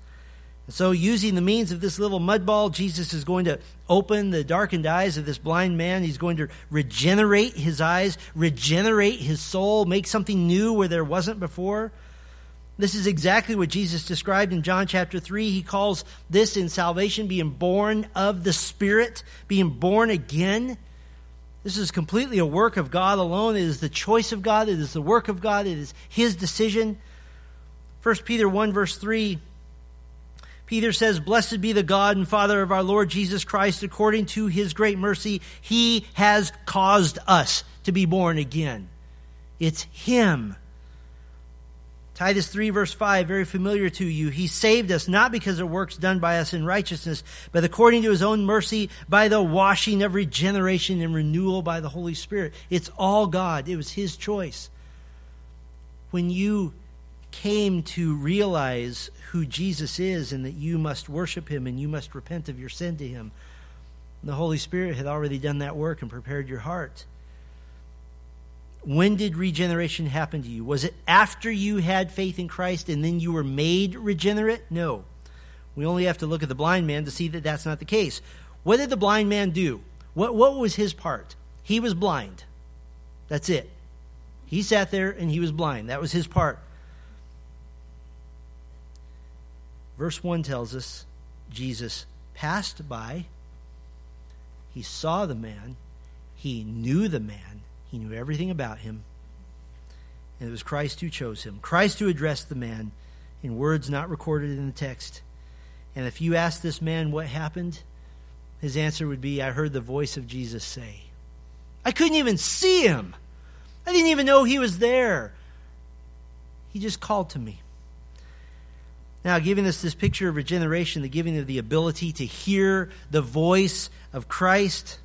And so, using the means of this little mud ball, Jesus is going to open the darkened eyes of this blind man. He's going to regenerate his eyes, regenerate his soul, make something new where there wasn't before. This is exactly what Jesus described in John chapter 3. He calls this in salvation being born of the Spirit, being born again. This is completely a work of God alone. It is the choice of God, it is the work of God, it is His decision. 1 Peter 1, verse 3. Peter says, Blessed be the God and Father of our Lord Jesus Christ, according to his great mercy, he has caused us to be born again. It's him Titus 3 verse 5, very familiar to you. He saved us not because of works done by us in righteousness, but according to his own mercy by the washing of regeneration and renewal by the Holy Spirit. It's all God. It was his choice. When you came to realize who Jesus is and that you must worship him and you must repent of your sin to him, the Holy Spirit had already done that work and prepared your heart. When did regeneration happen to you? Was it after you had faith in Christ and then you were made regenerate? No. We only have to look at the blind man to see that that's not the case. What did the blind man do? What, what was his part? He was blind. That's it. He sat there and he was blind. That was his part. Verse 1 tells us Jesus passed by, he saw the man, he knew the man, he knew everything about him. And it was Christ who chose him. Christ who addressed the man in words not recorded in the text. And if you asked this man what happened, his answer would be, I heard the voice of Jesus say. I couldn't even see him. I didn't even know he was there. He just called to me. Now, giving us this picture of regeneration, the giving of the ability to hear the voice of Christ,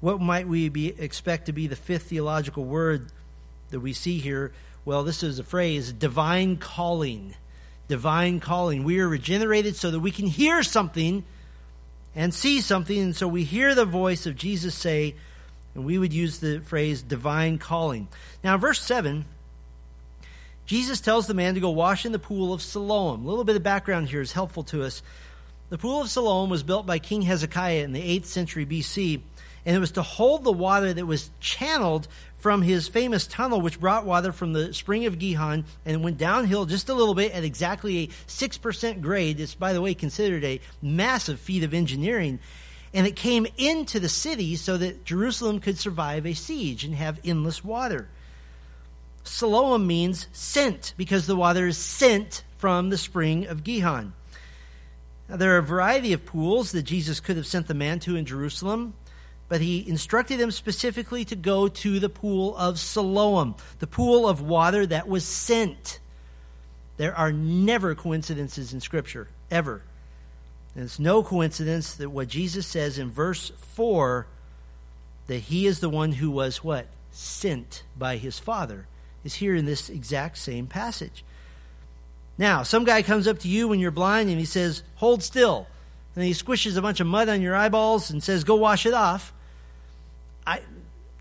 what might we be, expect to be the fifth theological word that we see here? Well, this is a phrase divine calling. Divine calling. We are regenerated so that we can hear something and see something. And so we hear the voice of Jesus say, and we would use the phrase divine calling. Now, verse 7, Jesus tells the man to go wash in the pool of Siloam. A little bit of background here is helpful to us. The pool of Siloam was built by King Hezekiah in the 8th century BC and it was to hold the water that was channeled from his famous tunnel, which brought water from the spring of Gihon and went downhill just a little bit at exactly a 6% grade. It's, by the way, considered a massive feat of engineering. And it came into the city so that Jerusalem could survive a siege and have endless water. Siloam means sent because the water is sent from the spring of Gihon. Now, there are a variety of pools that Jesus could have sent the man to in Jerusalem but he instructed them specifically to go to the pool of Siloam, the pool of water that was sent. There are never coincidences in Scripture, ever. And it's no coincidence that what Jesus says in verse 4 that he is the one who was what? Sent by his Father, is here in this exact same passage. Now, some guy comes up to you when you're blind and he says, Hold still. And he squishes a bunch of mud on your eyeballs and says, Go wash it off. I,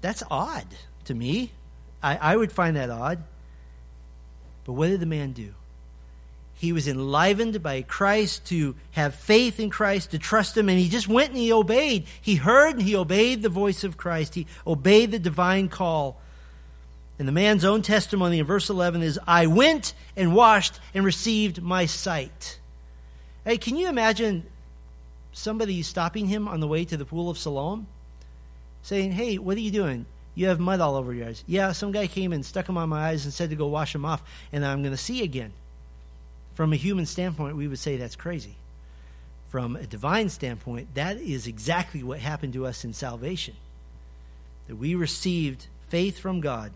that's odd to me. I, I would find that odd. But what did the man do? He was enlivened by Christ to have faith in Christ, to trust Him, and he just went and he obeyed. He heard and he obeyed the voice of Christ. He obeyed the divine call. And the man's own testimony in verse 11 is I went and washed and received my sight. Hey, can you imagine somebody stopping him on the way to the pool of Siloam? Saying, Hey, what are you doing? You have mud all over your eyes. Yeah, some guy came and stuck them on my eyes and said to go wash them off, and I'm going to see again. From a human standpoint, we would say that's crazy. From a divine standpoint, that is exactly what happened to us in salvation. That we received faith from God,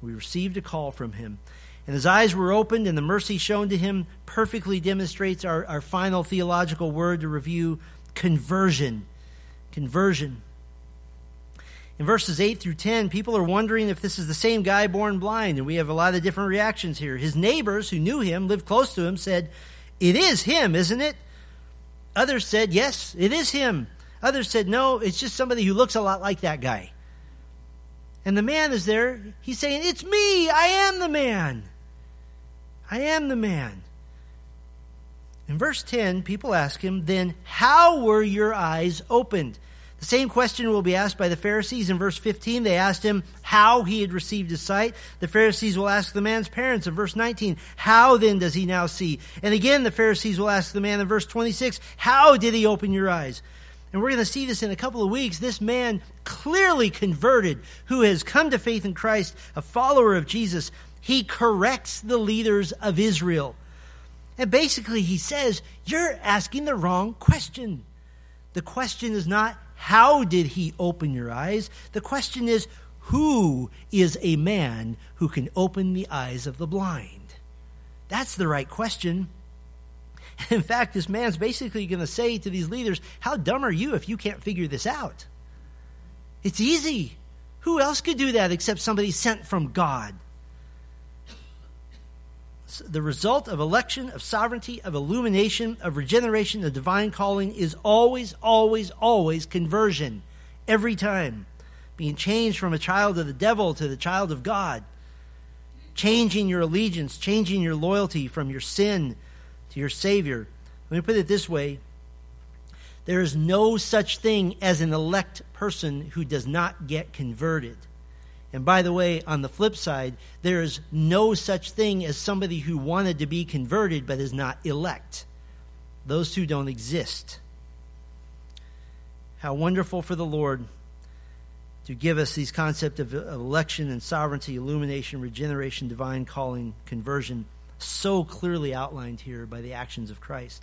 we received a call from Him. And his eyes were opened, and the mercy shown to him perfectly demonstrates our, our final theological word to review conversion. Conversion. In verses 8 through 10, people are wondering if this is the same guy born blind, and we have a lot of different reactions here. His neighbors who knew him, lived close to him, said, It is him, isn't it? Others said, Yes, it is him. Others said, No, it's just somebody who looks a lot like that guy. And the man is there. He's saying, It's me. I am the man. I am the man. In verse 10, people ask him, Then how were your eyes opened? The same question will be asked by the Pharisees in verse 15. They asked him how he had received his sight. The Pharisees will ask the man's parents in verse 19, How then does he now see? And again, the Pharisees will ask the man in verse 26, How did he open your eyes? And we're going to see this in a couple of weeks. This man clearly converted who has come to faith in Christ, a follower of Jesus. He corrects the leaders of Israel. And basically, he says, You're asking the wrong question. The question is not, how did he open your eyes? The question is, who is a man who can open the eyes of the blind? That's the right question. In fact, this man's basically going to say to these leaders, How dumb are you if you can't figure this out? It's easy. Who else could do that except somebody sent from God? The result of election, of sovereignty, of illumination, of regeneration, of divine calling is always, always, always conversion. Every time. Being changed from a child of the devil to the child of God. Changing your allegiance, changing your loyalty from your sin to your Savior. Let me put it this way there is no such thing as an elect person who does not get converted. And by the way, on the flip side, there is no such thing as somebody who wanted to be converted but is not elect. Those two don't exist. How wonderful for the Lord to give us these concepts of election and sovereignty, illumination, regeneration, divine calling, conversion, so clearly outlined here by the actions of Christ.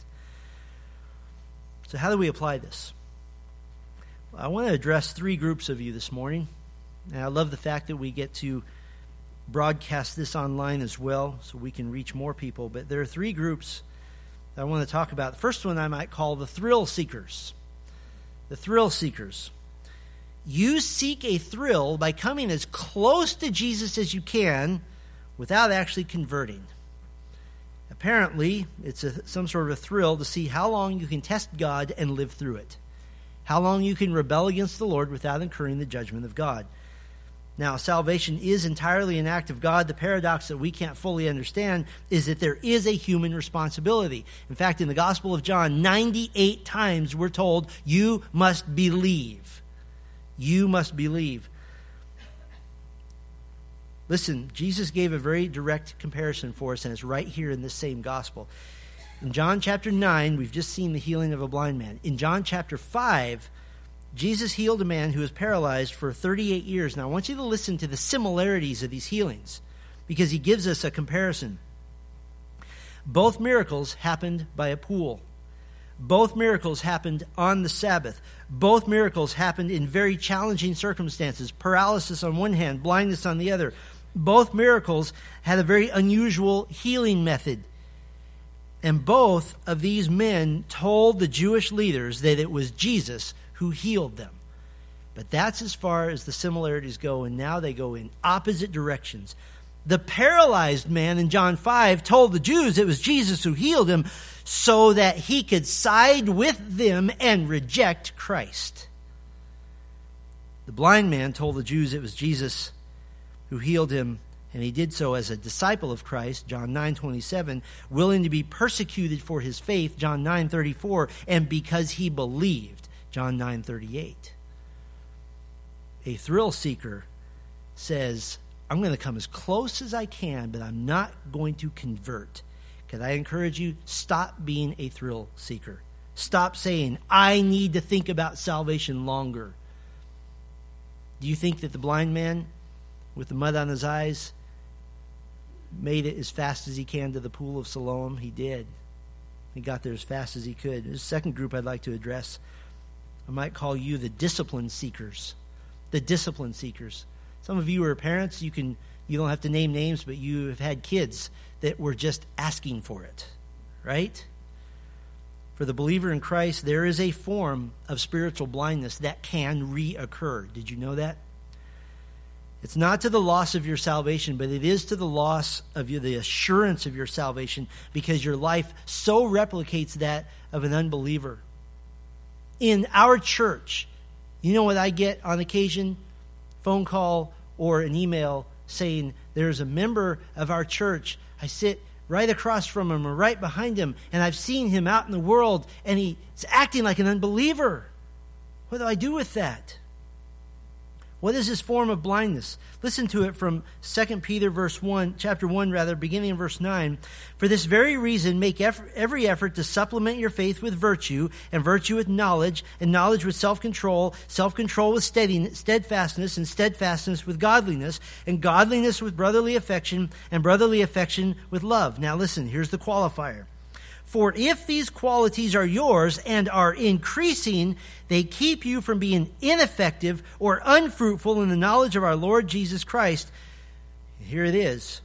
So, how do we apply this? I want to address three groups of you this morning. And I love the fact that we get to broadcast this online as well so we can reach more people. But there are three groups that I want to talk about. The first one I might call the thrill seekers. The thrill seekers. You seek a thrill by coming as close to Jesus as you can without actually converting. Apparently, it's a, some sort of a thrill to see how long you can test God and live through it. How long you can rebel against the Lord without incurring the judgment of God. Now, salvation is entirely an act of God. The paradox that we can't fully understand is that there is a human responsibility. In fact, in the Gospel of John, 98 times we're told, You must believe. You must believe. Listen, Jesus gave a very direct comparison for us, and it's right here in this same Gospel. In John chapter 9, we've just seen the healing of a blind man. In John chapter 5, Jesus healed a man who was paralyzed for 38 years. Now, I want you to listen to the similarities of these healings because he gives us a comparison. Both miracles happened by a pool. Both miracles happened on the Sabbath. Both miracles happened in very challenging circumstances paralysis on one hand, blindness on the other. Both miracles had a very unusual healing method. And both of these men told the Jewish leaders that it was Jesus who healed them. But that's as far as the similarities go, and now they go in opposite directions. The paralyzed man in John 5 told the Jews it was Jesus who healed him so that he could side with them and reject Christ. The blind man told the Jews it was Jesus who healed him and he did so as a disciple of Christ John 9:27 willing to be persecuted for his faith John 9:34 and because he believed John 9:38. A thrill seeker says, I'm going to come as close as I can, but I'm not going to convert. Can I encourage you stop being a thrill seeker. Stop saying, I need to think about salvation longer. Do you think that the blind man with the mud on his eyes made it as fast as he can to the pool of Siloam? He did. He got there as fast as he could. The second group I'd like to address I might call you the discipline seekers. The discipline seekers. Some of you are parents, you can you don't have to name names, but you have had kids that were just asking for it. Right? For the believer in Christ, there is a form of spiritual blindness that can reoccur. Did you know that? It's not to the loss of your salvation, but it is to the loss of your, the assurance of your salvation because your life so replicates that of an unbeliever. In our church, you know what I get on occasion? Phone call or an email saying there's a member of our church. I sit right across from him or right behind him, and I've seen him out in the world, and he's acting like an unbeliever. What do I do with that? What is this form of blindness? Listen to it from 2 Peter verse 1, chapter 1 rather, beginning in verse 9. For this very reason, make every effort to supplement your faith with virtue, and virtue with knowledge, and knowledge with self-control, self-control with steadfastness, and steadfastness with godliness, and godliness with brotherly affection, and brotherly affection with love. Now listen, here's the qualifier. For if these qualities are yours and are increasing, they keep you from being ineffective or unfruitful in the knowledge of our Lord Jesus Christ. Here it is.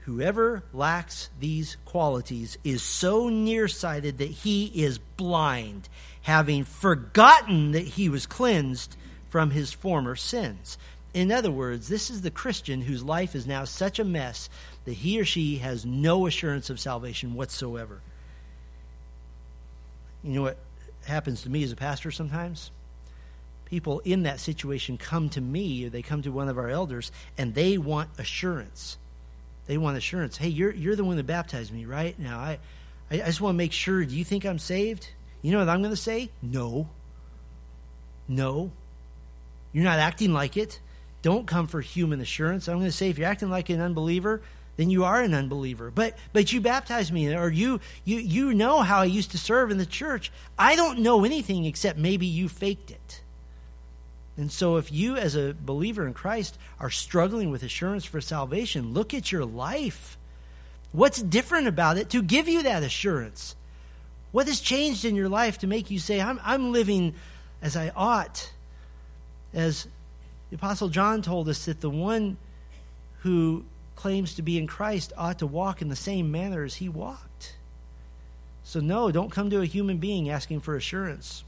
Whoever lacks these qualities is so nearsighted that he is blind, having forgotten that he was cleansed from his former sins. In other words, this is the Christian whose life is now such a mess that he or she has no assurance of salvation whatsoever. You know what happens to me as a pastor sometimes? People in that situation come to me or they come to one of our elders and they want assurance. They want assurance. Hey, you're, you're the one that baptized me, right? Now, I, I just want to make sure. Do you think I'm saved? You know what I'm going to say? No. No. You're not acting like it. Don't come for human assurance. I'm going to say if you're acting like an unbeliever, then you are an unbeliever. But but you baptized me, or you you you know how I used to serve in the church. I don't know anything except maybe you faked it. And so, if you, as a believer in Christ, are struggling with assurance for salvation, look at your life. What's different about it to give you that assurance? What has changed in your life to make you say, I'm, I'm living as I ought? As the Apostle John told us that the one who claims to be in Christ ought to walk in the same manner as he walked. So, no, don't come to a human being asking for assurance.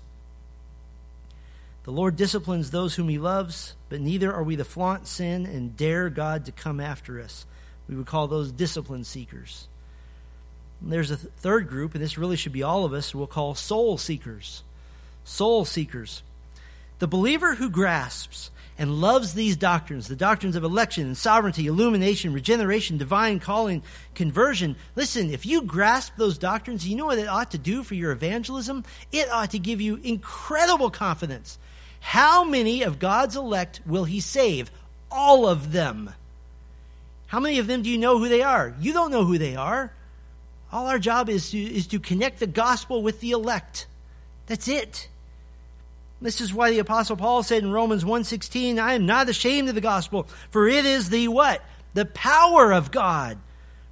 The Lord disciplines those whom he loves, but neither are we to flaunt sin and dare God to come after us. We would call those discipline seekers. And there's a th- third group, and this really should be all of us, we'll call soul seekers. Soul seekers. The believer who grasps and loves these doctrines the doctrines of election and sovereignty, illumination, regeneration, divine calling, conversion. Listen, if you grasp those doctrines, you know what it ought to do for your evangelism? It ought to give you incredible confidence. How many of God's elect will He save? All of them. How many of them do you know who they are? You don't know who they are. All our job is to, is to connect the gospel with the elect. That's it. This is why the apostle Paul said in Romans 1:16, I am not ashamed of the gospel, for it is the what? The power of God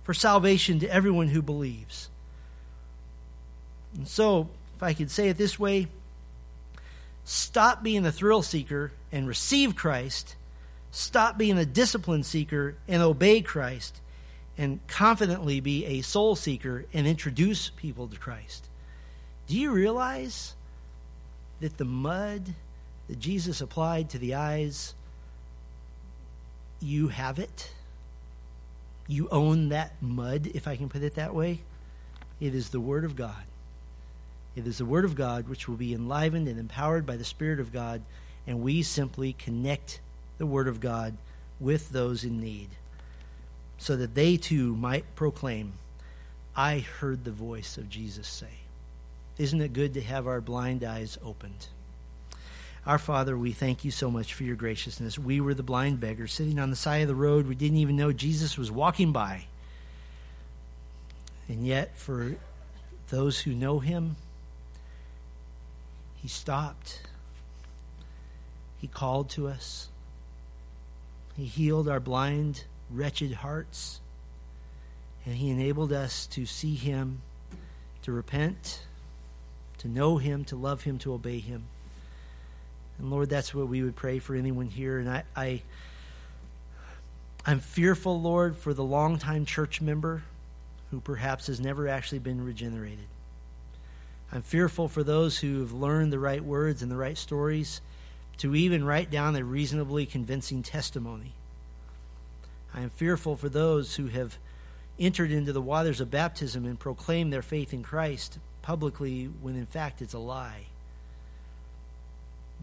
for salvation to everyone who believes. And so, if I could say it this way, stop being the thrill seeker and receive Christ. Stop being a discipline seeker and obey Christ. And confidently be a soul seeker and introduce people to Christ. Do you realize that the mud that Jesus applied to the eyes, you have it. You own that mud, if I can put it that way. It is the Word of God. It is the Word of God which will be enlivened and empowered by the Spirit of God, and we simply connect the Word of God with those in need so that they too might proclaim, I heard the voice of Jesus say. Isn't it good to have our blind eyes opened? Our Father, we thank you so much for your graciousness. We were the blind beggars sitting on the side of the road. We didn't even know Jesus was walking by. And yet, for those who know him, he stopped. He called to us. He healed our blind, wretched hearts. And he enabled us to see him, to repent to know Him, to love Him, to obey Him. And Lord, that's what we would pray for anyone here. And I, I I'm fearful, Lord, for the longtime church member who perhaps has never actually been regenerated. I'm fearful for those who have learned the right words and the right stories to even write down a reasonably convincing testimony. I am fearful for those who have entered into the waters of baptism and proclaimed their faith in Christ publicly when in fact it's a lie.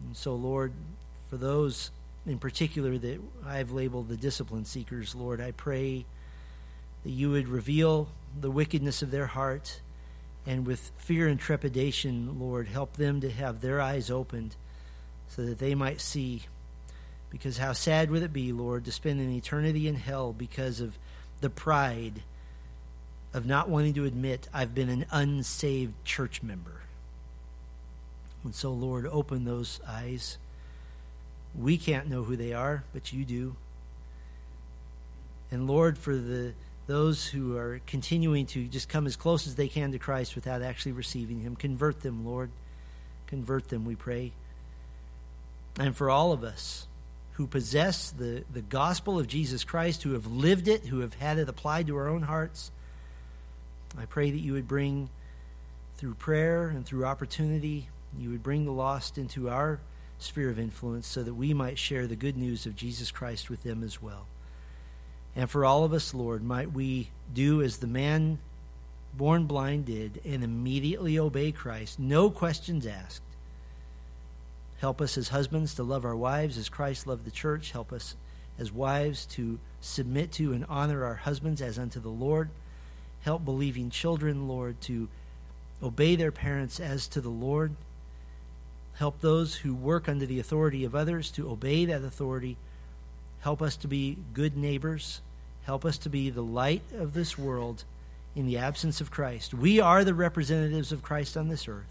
And so, Lord, for those in particular that I've labeled the discipline seekers, Lord, I pray that you would reveal the wickedness of their heart and with fear and trepidation, Lord, help them to have their eyes opened so that they might see. Because how sad would it be, Lord, to spend an eternity in hell because of the pride of not wanting to admit I've been an unsaved church member. And so, Lord, open those eyes. We can't know who they are, but you do. And Lord, for the those who are continuing to just come as close as they can to Christ without actually receiving him, convert them, Lord. Convert them, we pray. And for all of us who possess the, the gospel of Jesus Christ, who have lived it, who have had it applied to our own hearts, I pray that you would bring, through prayer and through opportunity, you would bring the lost into our sphere of influence so that we might share the good news of Jesus Christ with them as well. And for all of us, Lord, might we do as the man born blind did and immediately obey Christ, no questions asked. Help us as husbands to love our wives as Christ loved the church. Help us as wives to submit to and honor our husbands as unto the Lord. Help believing children, Lord, to obey their parents as to the Lord. Help those who work under the authority of others to obey that authority. Help us to be good neighbors. Help us to be the light of this world in the absence of Christ. We are the representatives of Christ on this earth.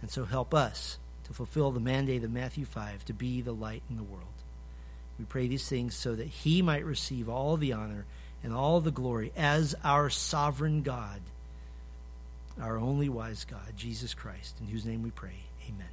And so help us to fulfill the mandate of Matthew 5 to be the light in the world. We pray these things so that he might receive all the honor and all the glory as our sovereign God, our only wise God, Jesus Christ, in whose name we pray. Amen.